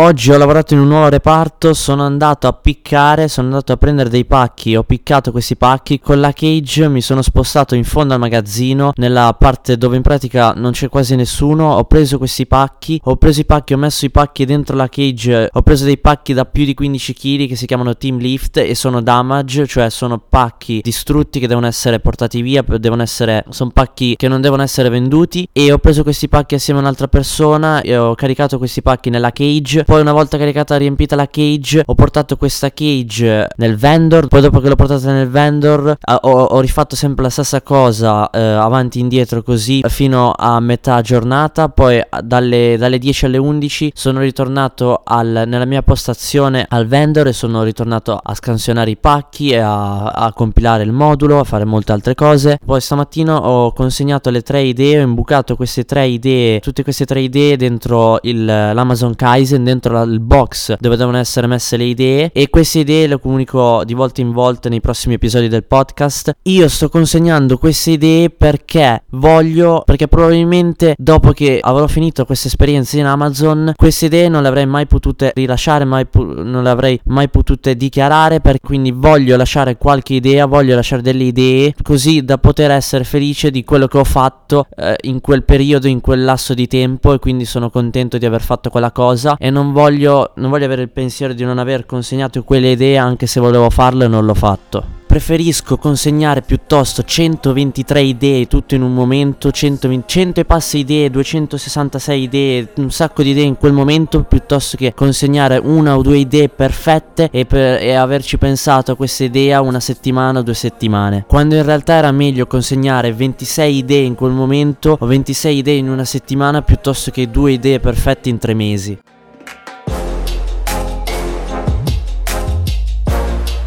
Oggi ho lavorato in un nuovo reparto, sono andato a piccare, sono andato a prendere dei pacchi, ho piccato questi pacchi, con la cage mi sono spostato in fondo al magazzino, nella parte dove in pratica non c'è quasi nessuno, ho preso questi pacchi, ho preso i pacchi, ho messo i pacchi dentro la cage, ho preso dei pacchi da più di 15 kg che si chiamano Team Lift e sono damage, cioè sono pacchi distrutti che devono essere portati via, devono essere, sono pacchi che non devono essere venduti e ho preso questi pacchi assieme a un'altra persona e ho caricato questi pacchi nella cage poi una volta caricata riempita la cage Ho portato questa cage nel vendor Poi dopo che l'ho portata nel vendor ho, ho rifatto sempre la stessa cosa eh, Avanti e indietro così Fino a metà giornata Poi dalle, dalle 10 alle 11 Sono ritornato al, nella mia postazione al vendor E sono ritornato a scansionare i pacchi E a, a compilare il modulo A fare molte altre cose. Poi stamattina ho consegnato le tre idee Ho imbucato queste tre idee Tutte queste tre idee dentro il, l'Amazon Kaizen Dentro dentro il box dove devono essere messe le idee e queste idee le comunico di volta in volta nei prossimi episodi del podcast. Io sto consegnando queste idee perché voglio, perché probabilmente dopo che avrò finito questa esperienza in Amazon, queste idee non le avrei mai potute rilasciare, mai pu- non le avrei mai potute dichiarare, per, quindi voglio lasciare qualche idea, voglio lasciare delle idee così da poter essere felice di quello che ho fatto eh, in quel periodo, in quel lasso di tempo e quindi sono contento di aver fatto quella cosa e non voglio, non voglio avere il pensiero di non aver consegnato quelle idee anche se volevo farlo e non l'ho fatto. Preferisco consegnare piuttosto 123 idee tutto in un momento, 120, 100 e passa idee, 266 idee, un sacco di idee in quel momento, piuttosto che consegnare una o due idee perfette e, per, e averci pensato a questa idea una settimana o due settimane. Quando in realtà era meglio consegnare 26 idee in quel momento o 26 idee in una settimana piuttosto che due idee perfette in tre mesi.